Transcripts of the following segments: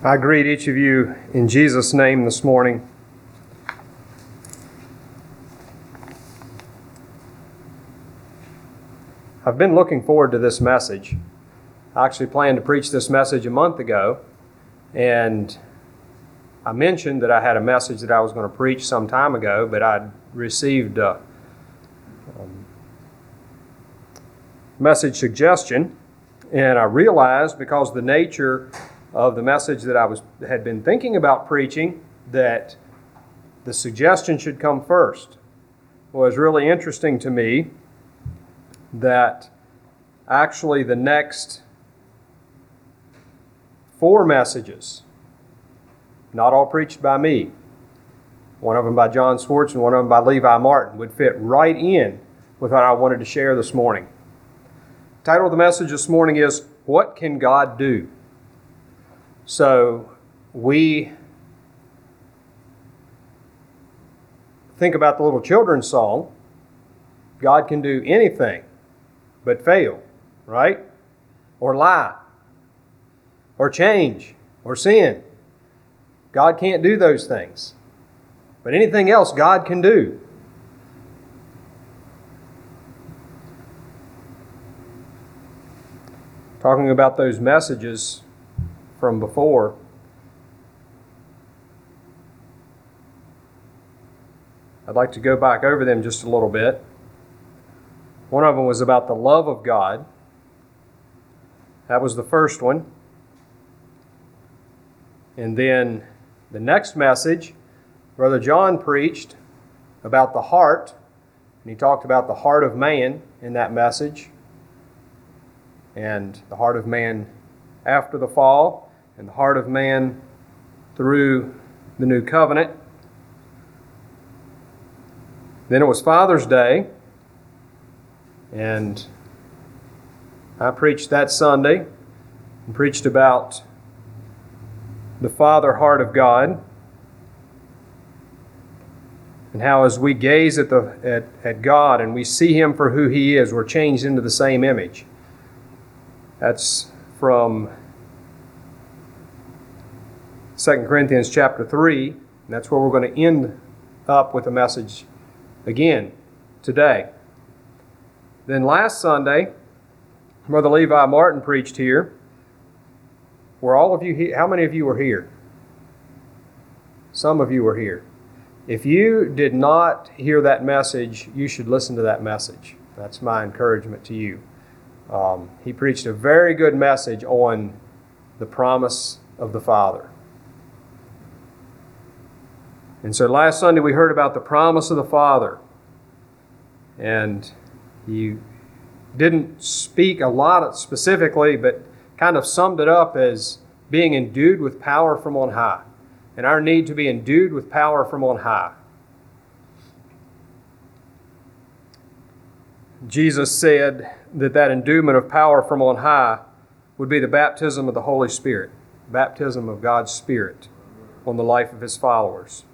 I greet each of you in Jesus' name this morning. I've been looking forward to this message. I actually planned to preach this message a month ago, and I mentioned that I had a message that I was going to preach some time ago, but I'd received a um, message suggestion, and I realized because the nature of the message that I was had been thinking about preaching that the suggestion should come first. Well, really interesting to me that actually the next four messages, not all preached by me, one of them by John Swartz and one of them by Levi Martin, would fit right in with what I wanted to share this morning. The title of the message this morning is What Can God Do? So we think about the little children's song God can do anything but fail, right? Or lie, or change, or sin. God can't do those things. But anything else God can do. Talking about those messages from before. I'd like to go back over them just a little bit. One of them was about the love of God. That was the first one. And then the next message, Brother John preached about the heart, and he talked about the heart of man in that message, and the heart of man after the fall, and the heart of man through the new covenant. Then it was Father's Day, and I preached that Sunday and preached about the Father heart of God and how as we gaze at, the, at, at God and we see Him for who He is, we're changed into the same image. That's from 2 Corinthians chapter 3. And that's where we're going to end up with a message again today. Then last Sunday, Brother Levi Martin preached here. Were all of you here? How many of you were here? Some of you were here. If you did not hear that message, you should listen to that message. That's my encouragement to you. Um, he preached a very good message on the promise of the Father. And so last Sunday we heard about the promise of the Father. And he didn't speak a lot specifically, but kind of summed it up as being endued with power from on high, and our need to be endued with power from on high. Jesus said that that endowment of power from on high would be the baptism of the Holy Spirit, baptism of God's Spirit on the life of his followers.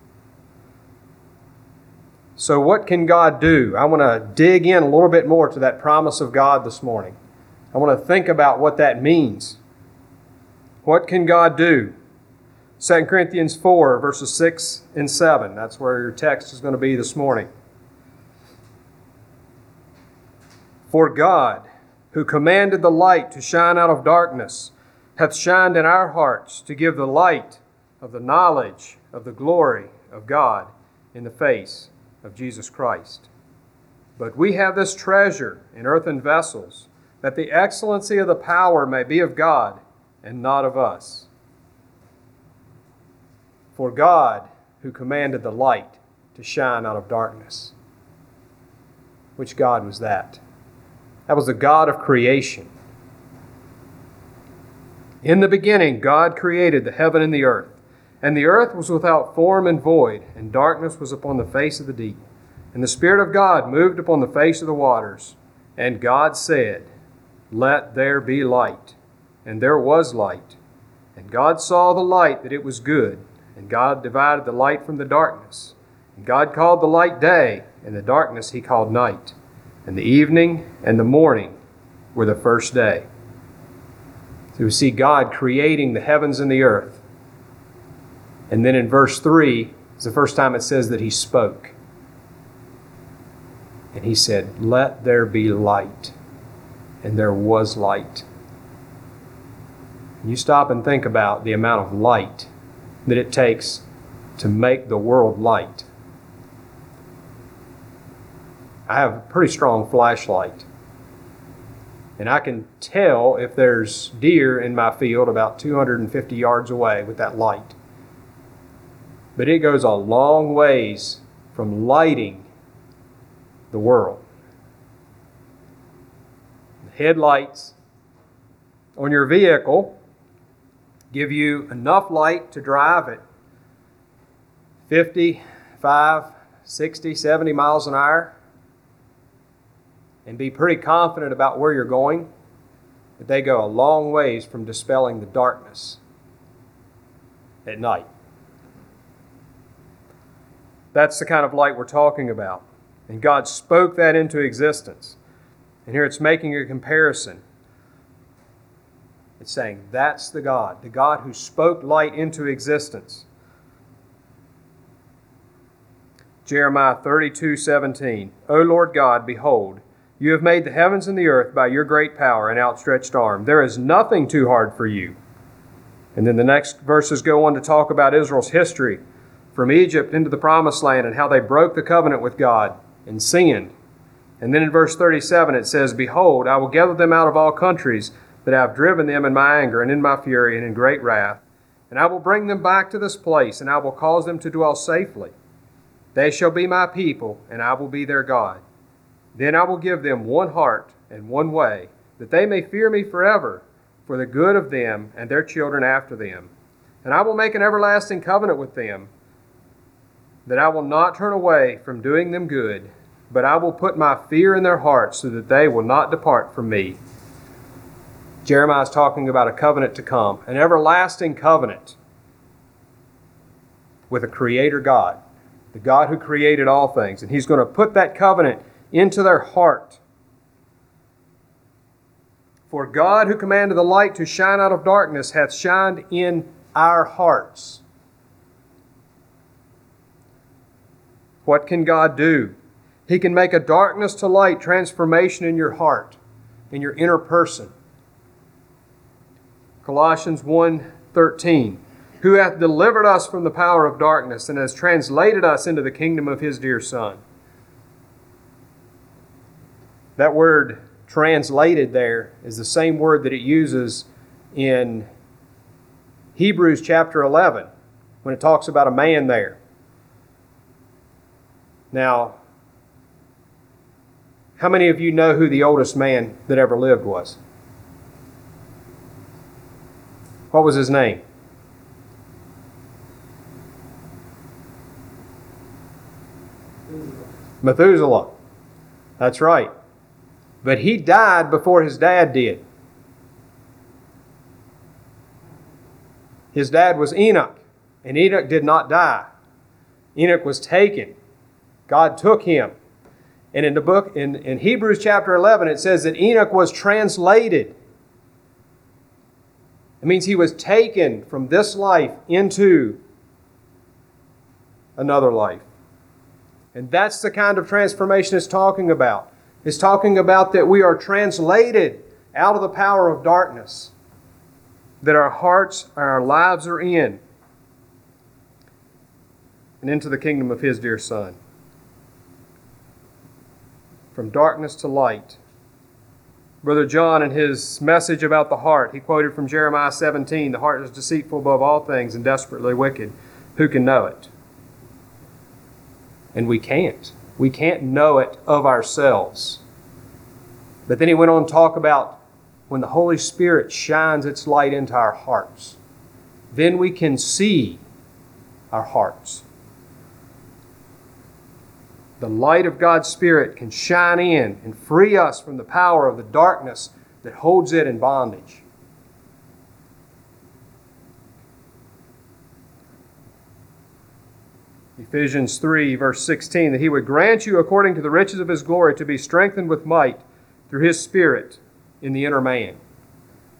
So, what can God do? I want to dig in a little bit more to that promise of God this morning. I want to think about what that means. What can God do? 2 Corinthians 4, verses 6 and 7. That's where your text is going to be this morning. For God, who commanded the light to shine out of darkness, hath shined in our hearts to give the light of the knowledge of the glory of God in the face of Jesus Christ. But we have this treasure in earthen vessels that the excellency of the power may be of God and not of us. For God, who commanded the light to shine out of darkness. Which God was that? That was the God of creation. In the beginning, God created the heaven and the earth. And the earth was without form and void, and darkness was upon the face of the deep. And the Spirit of God moved upon the face of the waters. And God said, let there be light. And there was light. And God saw the light that it was good. And God divided the light from the darkness. And God called the light day, and the darkness he called night. And the evening and the morning were the first day. So we see God creating the heavens and the earth And then in verse 3, it's the first time it says that he spoke. And he said, Let there be light. And there was light. You stop and think about the amount of light that it takes to make the world light. I have a pretty strong flashlight. And I can tell if there's deer in my field about 250 yards away with that light. But it goes a long ways from lighting the world. The headlights on your vehicle give you enough light to drive at 55, 60, 70 miles an hour and be pretty confident about where you're going, but they go a long ways from dispelling the darkness at night. That's the kind of light we're talking about. And God spoke that into existence. And here it's making a comparison. It's saying that's the God, the God who spoke light into existence. Jeremiah 32 17. O Lord God, behold, you have made the heavens and the earth by your great power and outstretched arm. There is nothing too hard for you. And then the next verses go on to talk about Israel's history from Egypt into the promised land and how they broke the covenant with God and sinned. And then in verse 37 it says, Behold, I will gather them out of all countries that I have driven them in my anger and in my fury and in great wrath. And I will bring them back to this place, and I will cause them to dwell safely. They shall be my people, and I will be their God. Then I will give them one heart and one way, that they may fear me forever, for the good of them and their children after them. And I will make an everlasting covenant with them, that I will not turn away from doing them good, but I will put my fear in their hearts, so that they will not depart from me. Jeremiah is talking about a covenant to come, an everlasting covenant with a creator God, the God who created all things. And he's going to put that covenant into their heart. For God, who commanded the light to shine out of darkness, hath shined in our hearts. What can God do? He can make a darkness to light transformation in your heart, in your inner person. Colossians 1:13 Who hath delivered us from the power of darkness and has translated us into the kingdom of his dear son. That word translated there is the same word that it uses in Hebrews chapter 11 when it talks about a man there. Now, how many of you know who the oldest man that ever lived was? What was his name? Methuselah. That's right. But he died before his dad did. His dad was Enoch, and Enoch did not die. Enoch was taken. God took him. And in the book, in, in Hebrews chapter 11, it says that Enoch was translated. It means he was taken from this life into another life. And that's the kind of transformation it's talking about. It's talking about that we are translated out of the power of darkness, that our hearts and our lives are in, and into the kingdom of His dear Son. From darkness to light. Brother John, in his message about the heart, he quoted from Jeremiah 17 The heart is deceitful above all things and desperately wicked. Who can know it? And we can't. We can't know it of ourselves. But then he went on to talk about when the Holy Spirit shines its light into our hearts, then we can see our hearts. The light of God's Spirit can shine in and free us from the power of the darkness that holds it in bondage. Ephesians 3, verse 16, that he would grant you, according to the riches of his glory, to be strengthened with might through his Spirit in the inner man.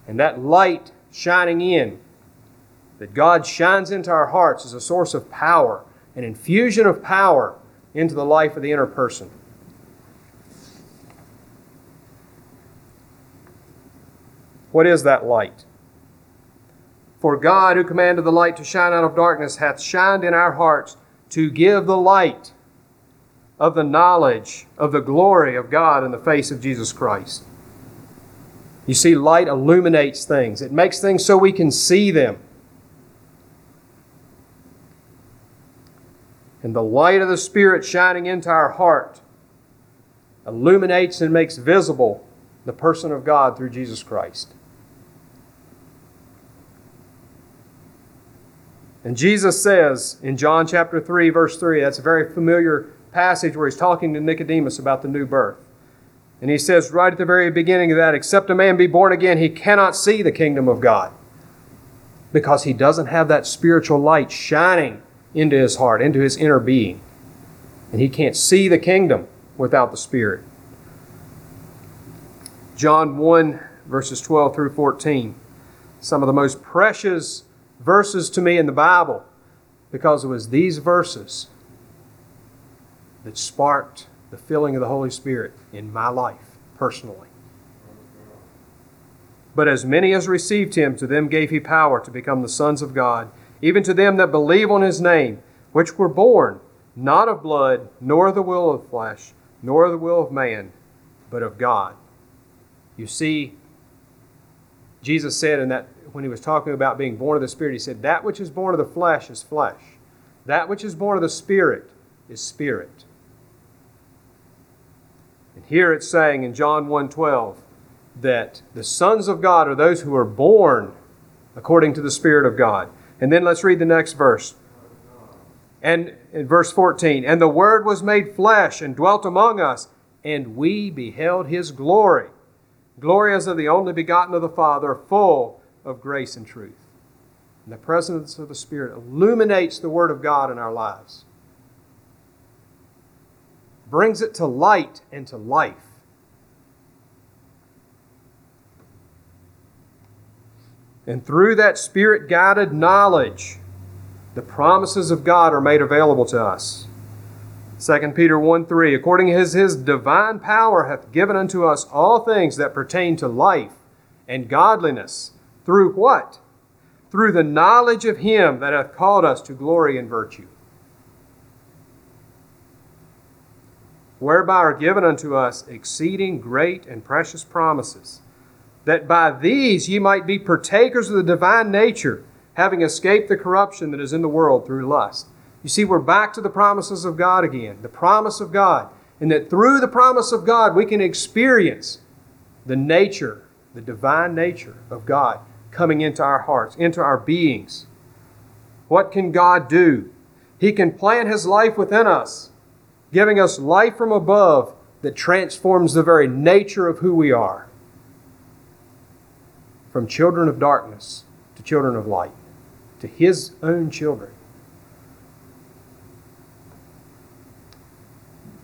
And that light shining in that God shines into our hearts as a source of power, an infusion of power into the life of the inner person. What is that light? For God, who commanded the light to shine out of darkness, hath shined in our hearts to give the light of the knowledge of the glory of God in the face of Jesus Christ. You see, light illuminates things, it makes things so we can see them. And the light of the Spirit shining into our heart illuminates and makes visible the person of God through Jesus Christ. And Jesus says in John chapter 3, verse 3, that's a very familiar passage where he's talking to Nicodemus about the new birth. And he says right at the very beginning of that, except a man be born again, he cannot see the kingdom of God because he doesn't have that spiritual light shining into his heart, into his inner being. And he can't see the kingdom without the Spirit. John 1, verses 12 through 14. Some of the most precious verses to me in the Bible because it was these verses that sparked the filling of the Holy Spirit in my life personally. But as many as received him, to them gave he power to become the sons of God, even to them that believe on his name, which were born not of blood, nor the will of flesh, nor the will of man, but of God. You see, Jesus said in that when he was talking about being born of the Spirit, he said, That which is born of the flesh is flesh. That which is born of the Spirit is spirit. And here it's saying in John 1:12 that the sons of God are those who are born according to the Spirit of God. And then let's read the next verse. And in verse 14, and the Word was made flesh and dwelt among us, and we beheld his glory. Glory as of the only begotten of the Father, full of grace and truth. And the presence of the Spirit illuminates the Word of God in our lives brings it to light and to life. And through that spirit guided knowledge, the promises of God are made available to us. 2 Peter 1 3, according as his divine power hath given unto us all things that pertain to life and godliness, through what? Through the knowledge of him that hath called us to glory and virtue. whereby are given unto us exceeding great and precious promises, that by these ye might be partakers of the divine nature, having escaped the corruption that is in the world through lust. You see, we're back to the promises of God again, the promise of God, and that through the promise of God we can experience the nature, the divine nature of God coming into our hearts, into our beings. What can God do? He can plant His life within us giving us life from above that transforms the very nature of who we are. From children of darkness to children of light, to His own children.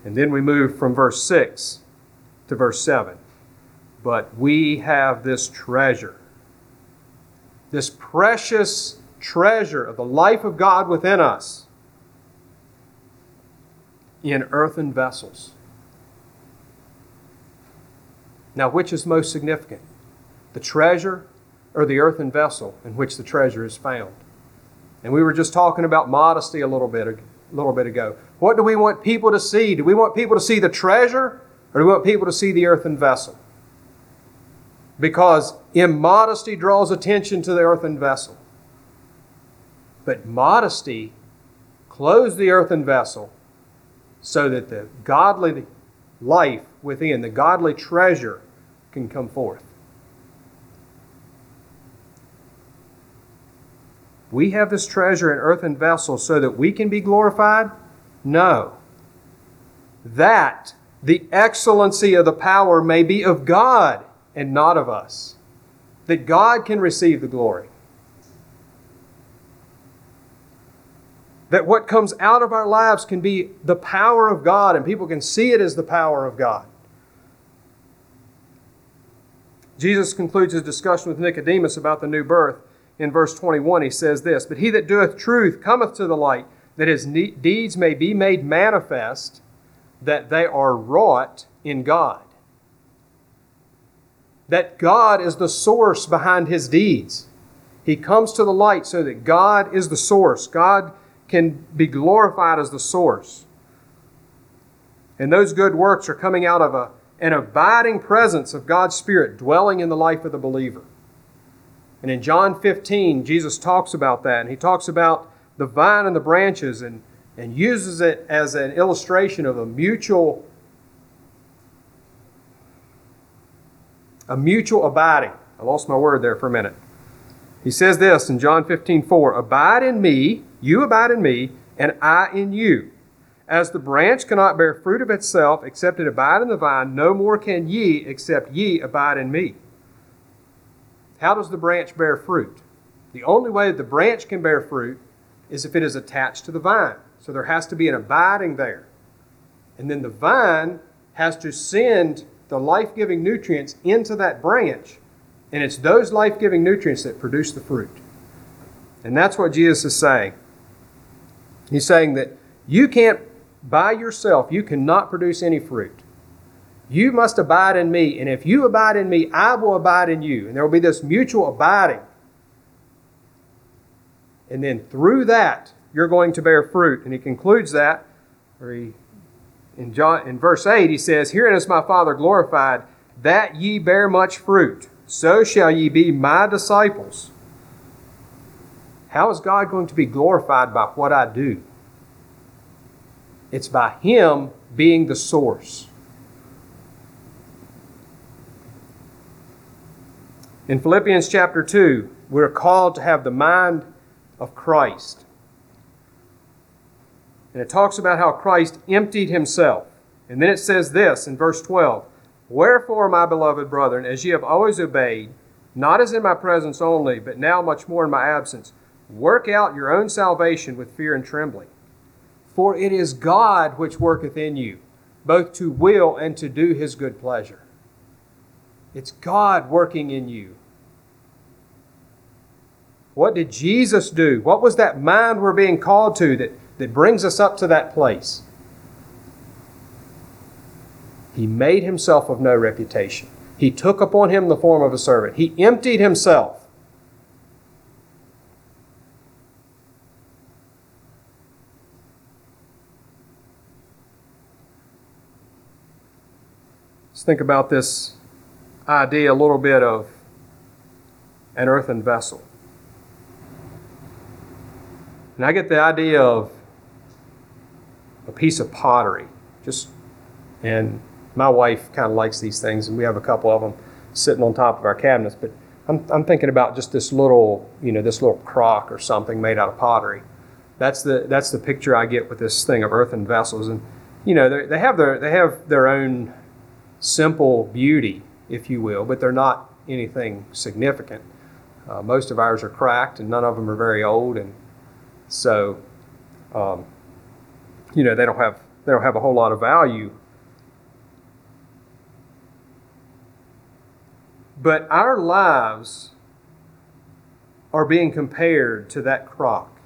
And then we move from verse 6 to verse 7. But we have this treasure, this precious treasure of the life of God within us in earthen vessels. Now, which is most significant? The treasure or the earthen vessel in which the treasure is found? And we were just talking about modesty a little bit, a little bit ago. What do we want people to see? Do we want people to see the treasure or do we want people to see the earthen vessel? Because immodesty draws attention to the earthen vessel. But modesty clothes the earthen vessel so that the godly life within, the godly treasure, can come forth. We have this treasure in earthen vessels so that we can be glorified? No. That the excellency of the power may be of God and not of us. That God can receive the glory. that what comes out of our lives can be the power of God and people can see it as the power of God. Jesus concludes his discussion with Nicodemus about the new birth in verse 21, he says this But he that doeth truth cometh to the light, that his deeds may be made manifest, that they are wrought in God. That God is the source behind his deeds. He comes to the light so that God is the source. God can be glorified as the source. And those good works are coming out of a, an abiding presence of God's Spirit dwelling in the life of the believer. And in John 15, Jesus talks about that. And he talks about the vine and the branches and, and uses it as an illustration of a mutual a mutual abiding. I lost my word there for a minute. He says this in John 15, 4 Abide in me, you abide in me, and I in you. As the branch cannot bear fruit of itself except it abide in the vine, no more can ye except ye abide in me. How does the branch bear fruit? The only way that the branch can bear fruit is if it is attached to the vine. So there has to be an abiding there. And then the vine has to send the life giving nutrients into that branch. And it's those life giving nutrients that produce the fruit. And that's what Jesus is saying. He's saying that you can't by yourself, you cannot produce any fruit. You must abide in me, and if you abide in me, I will abide in you. And there will be this mutual abiding. And then through that, you're going to bear fruit. And he concludes that, or he, in, John, in verse 8, he says, Herein is my Father glorified, that ye bear much fruit. So shall ye be my disciples. How is God going to be glorified by what I do? It's by Him being the source. In Philippians chapter 2, we're called to have the mind of Christ. And it talks about how Christ emptied himself. And then it says this in verse 12 Wherefore, my beloved brethren, as ye have always obeyed, not as in my presence only, but now much more in my absence, work out your own salvation with fear and trembling. For it is God which worketh in you, both to will and to do his good pleasure. It's God working in you. What did Jesus do? What was that mind we're being called to that, that brings us up to that place? He made himself of no reputation. He took upon him the form of a servant. He emptied himself. Let's think about this idea a little bit of an earthen vessel. And I get the idea of a piece of pottery. Just and my wife kind of likes these things, and we have a couple of them sitting on top of our cabinets. But I'm, I'm thinking about just this little, you know, this little crock or something made out of pottery. That's the that's the picture I get with this thing of earthen vessels, and you know, they have their they have their own simple beauty, if you will, but they're not anything significant. Uh, most of ours are cracked, and none of them are very old, and so um, you know they don't have they don't have a whole lot of value. But our lives are being compared to that crock.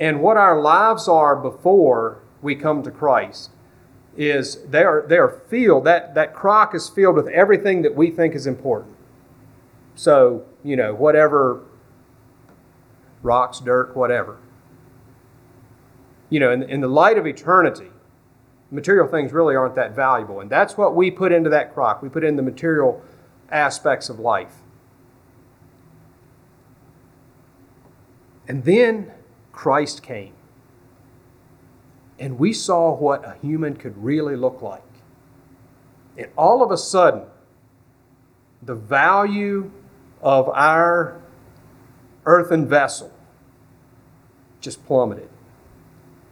And what our lives are before we come to Christ is they are, they are filled, that, that crock is filled with everything that we think is important. So, you know, whatever rocks, dirt, whatever. You know, in, in the light of eternity, material things really aren't that valuable. And that's what we put into that crock. We put in the material aspects of life. And then Christ came and we saw what a human could really look like. And all of a sudden, the value of our earthen vessel just plummeted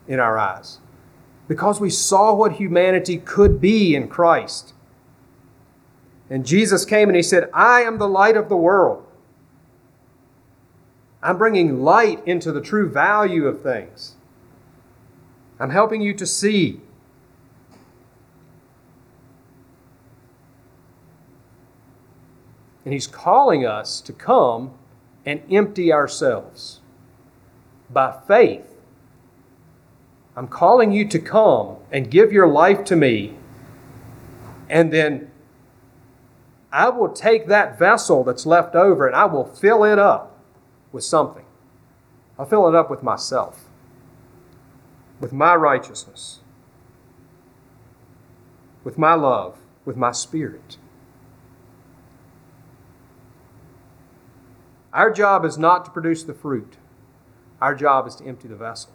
in our eyes because we saw what humanity could be in Christ. And Jesus came and he said, I am the light of the world. I'm bringing light into the true value of things. I'm helping you to see. And He's calling us to come and empty ourselves. By faith, I'm calling you to come and give your life to me, and then I will take that vessel that's left over and I will fill it up with something. I'll fill it up with myself, with my righteousness, with my love, with my spirit. Our job is not to produce the fruit, our job is to empty the vessel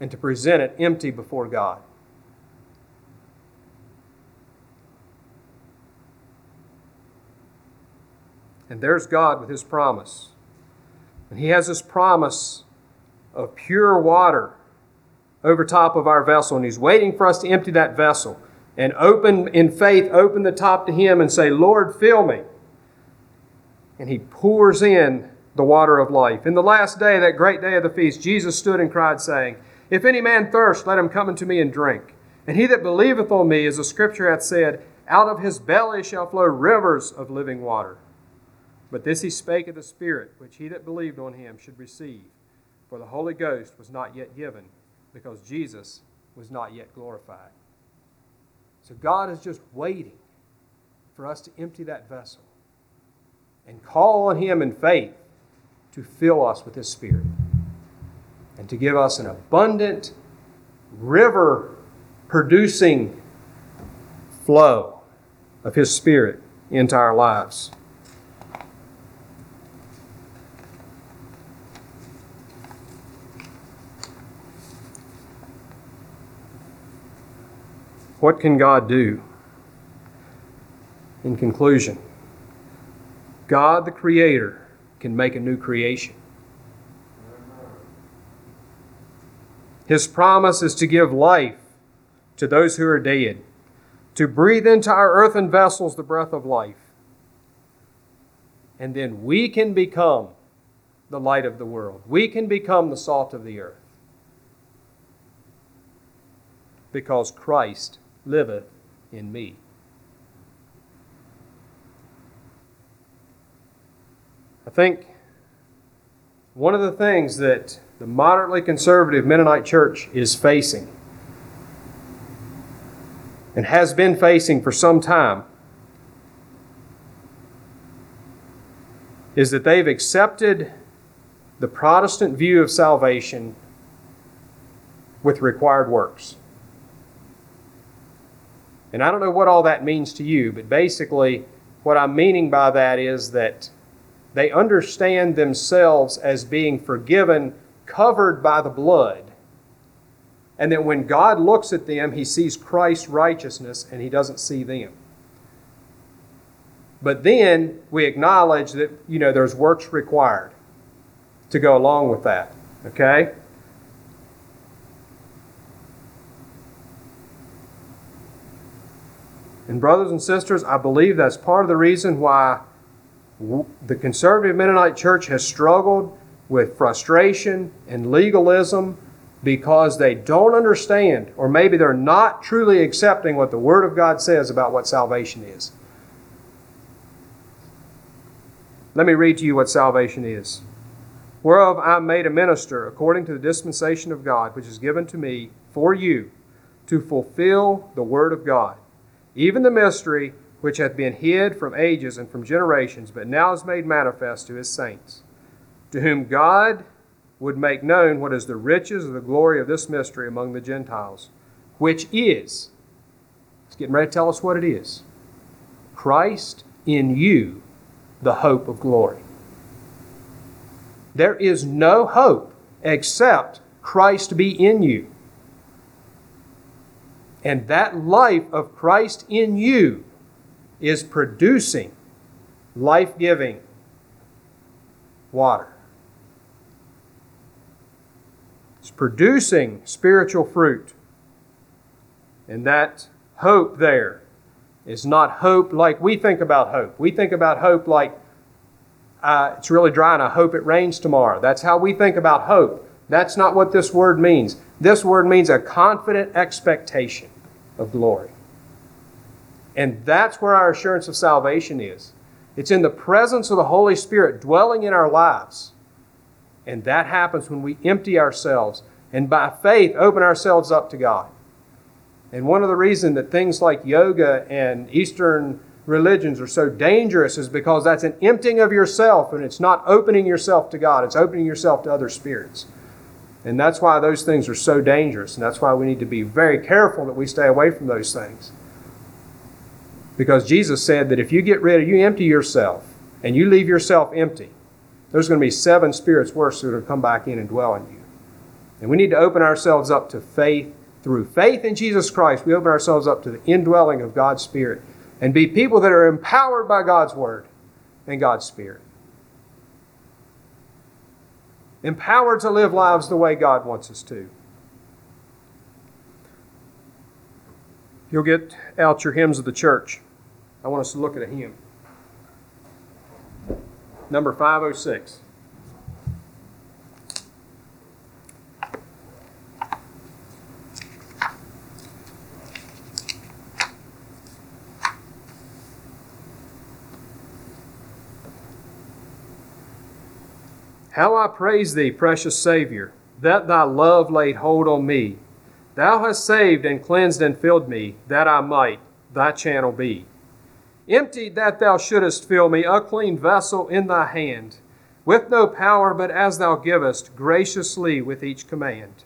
and to present it empty before God. And there's God with His promise. And He has this promise of pure water over top of our vessel. And He's waiting for us to empty that vessel and open in faith, open the top to Him and say, Lord, fill me. And He pours in the water of life. In the last day, that great day of the feast, Jesus stood and cried, saying, If any man thirst, let him come unto me and drink. And he that believeth on me, as the scripture hath said, out of his belly shall flow rivers of living water. But this he spake of the Spirit, which he that believed on him should receive. For the Holy Ghost was not yet given, because Jesus was not yet glorified. So God is just waiting for us to empty that vessel and call on him in faith to fill us with his Spirit and to give us an abundant, river producing flow of his Spirit into our lives. What can God do? In conclusion, God the Creator can make a new creation. His promise is to give life to those who are dead, to breathe into our earthen vessels the breath of life. And then we can become the light of the world. We can become the salt of the earth. Because Christ liveth in me. I think one of the things that the moderately conservative Mennonite church is facing and has been facing for some time is that they've accepted the Protestant view of salvation with required works. And I don't know what all that means to you, but basically, what I'm meaning by that is that they understand themselves as being forgiven, covered by the blood. And that when God looks at them, he sees Christ's righteousness and he doesn't see them. But then we acknowledge that, you know, there's works required to go along with that. Okay? And, brothers and sisters, I believe that's part of the reason why the conservative Mennonite church has struggled with frustration and legalism because they don't understand, or maybe they're not truly accepting what the Word of God says about what salvation is. Let me read to you what salvation is. Whereof I am made a minister according to the dispensation of God, which is given to me for you to fulfill the Word of God, even the mystery which hath been hid from ages and from generations, but now is made manifest to his saints, to whom God would make known what is the riches of the glory of this mystery among the Gentiles, which is, it's getting ready to tell us what it is Christ in you, the hope of glory. There is no hope except Christ be in you. And that life of Christ in you is producing life giving water. It's producing spiritual fruit. And that hope there is not hope like we think about hope. We think about hope like uh, it's really dry and I hope it rains tomorrow. That's how we think about hope. That's not what this word means. This word means a confident expectation of glory. And that's where our assurance of salvation is. It's in the presence of the Holy Spirit dwelling in our lives. And that happens when we empty ourselves and by faith open ourselves up to God. And one of the reasons that things like yoga and Eastern religions are so dangerous is because that's an emptying of yourself and it's not opening yourself to God, it's opening yourself to other spirits. And that's why those things are so dangerous. And that's why we need to be very careful that we stay away from those things. Because Jesus said that if you get rid of, you empty yourself and you leave yourself empty, there's going to be seven spirits worse that will come back in and dwell in you. And we need to open ourselves up to faith. Through faith in Jesus Christ, we open ourselves up to the indwelling of God's Spirit and be people that are empowered by God's Word and God's Spirit. Empowered to live lives the way God wants us to. You'll get out your hymns of the church. I want us to look at a hymn. Number 506. How I praise thee, precious Savior, that thy love laid hold on me. Thou hast saved and cleansed and filled me, that I might thy channel be. Emptied that thou shouldest fill me, a clean vessel in thy hand, with no power but as thou givest, graciously with each command.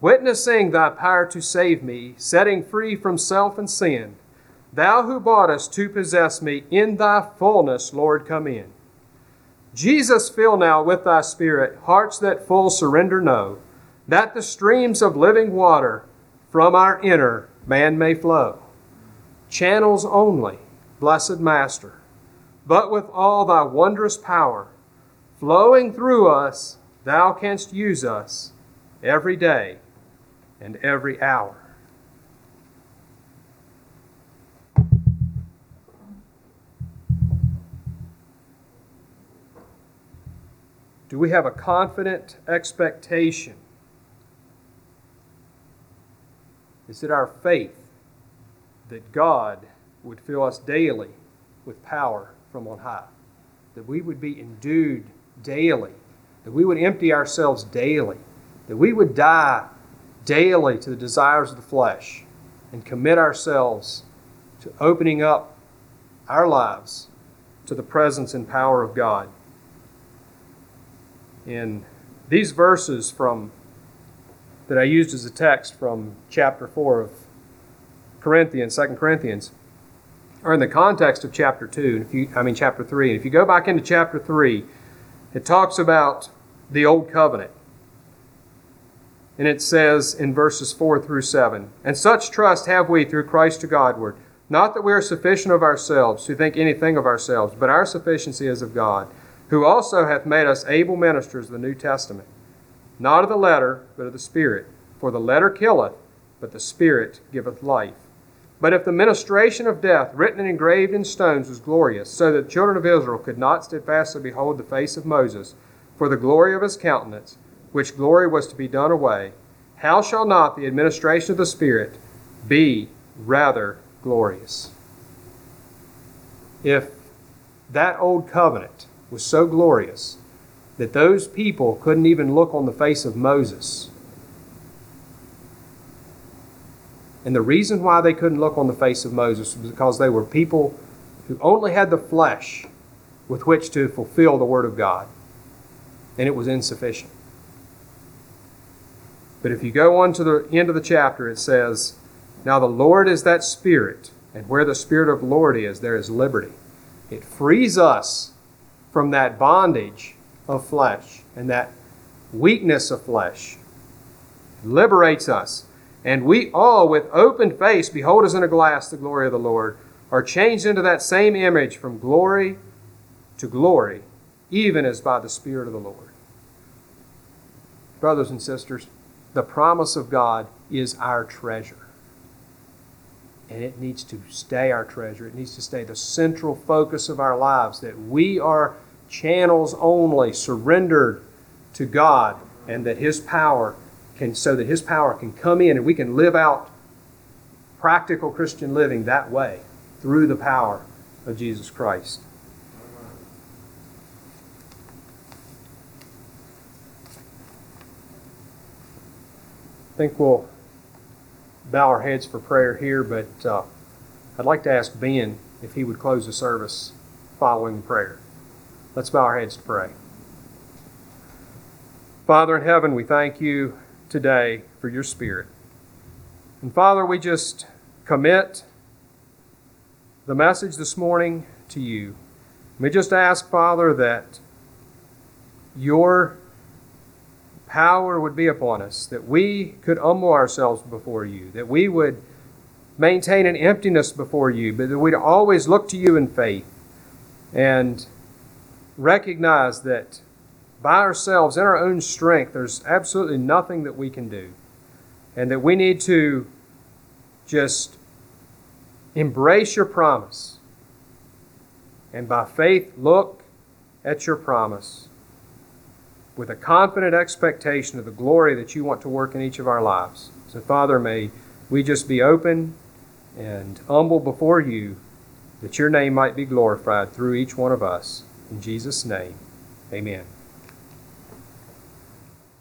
Witnessing thy power to save me, setting free from self and sin, thou who boughtest to possess me, in thy fullness, Lord, come in. Jesus, fill now with thy Spirit hearts that full surrender know, that the streams of living water from our inner man may flow. Channels only, blessed Master, but with all thy wondrous power, flowing through us, thou canst use us every day and every hour. Do we have a confident expectation? Is it our faith that God would fill us daily with power from on high? That we would be endued daily? That we would empty ourselves daily? That we would die daily to the desires of the flesh and commit ourselves to opening up our lives to the presence and power of God? in these verses from that I used as a text from chapter 4 of Corinthians, 2 Corinthians, are in the context of chapter 2, if you, I mean chapter 3. And if you go back into chapter 3, it talks about the old covenant. And it says in verses 4 through 7 And such trust have we through Christ to Godward, not that we are sufficient of ourselves to think anything of ourselves, but our sufficiency is of God who also hath made us able ministers of the New Testament, not of the letter, but of the Spirit. For the letter killeth, but the Spirit giveth life. But if the ministration of death, written and engraved in stones, was glorious, so that the children of Israel could not steadfastly behold the face of Moses, for the glory of his countenance, which glory was to be done away, how shall not the administration of the Spirit be rather glorious? If that old covenant was so glorious that those people couldn't even look on the face of Moses. And the reason why they couldn't look on the face of Moses was because they were people who only had the flesh with which to fulfill the Word of God. And it was insufficient. But if you go on to the end of the chapter, it says, Now the Lord is that Spirit, and where the Spirit of the Lord is, there is liberty. It frees us from that bondage of flesh and that weakness of flesh. it liberates us. And we all, with open face, behold as in a glass the glory of the Lord, are changed into that same image from glory to glory, even as by the Spirit of the Lord. Brothers and sisters, the promise of God is our treasure. And it needs to stay our treasure. It needs to stay the central focus of our lives that we are channels only surrendered to God and that his power can, so that His power can come in and we can live out practical Christian living that way through the power of Jesus Christ. I think we'll bow our heads for prayer here, but uh, I'd like to ask Ben if he would close the service following the prayer. Let's bow our heads to pray. Father in heaven, we thank you today for your Spirit. And Father, we just commit the message this morning to you. We just ask, Father, that your power would be upon us, that we could humble ourselves before you, that we would maintain an emptiness before you, but that we'd always look to you in faith and recognize that by ourselves, in our own strength, there's absolutely nothing that we can do. And that we need to just embrace your promise. And by faith, look at your promise with a confident expectation of the glory that you want to work in each of our lives. So, Father, may we just be open and humble before you that your name might be glorified through each one of us. In Jesus' name, amen.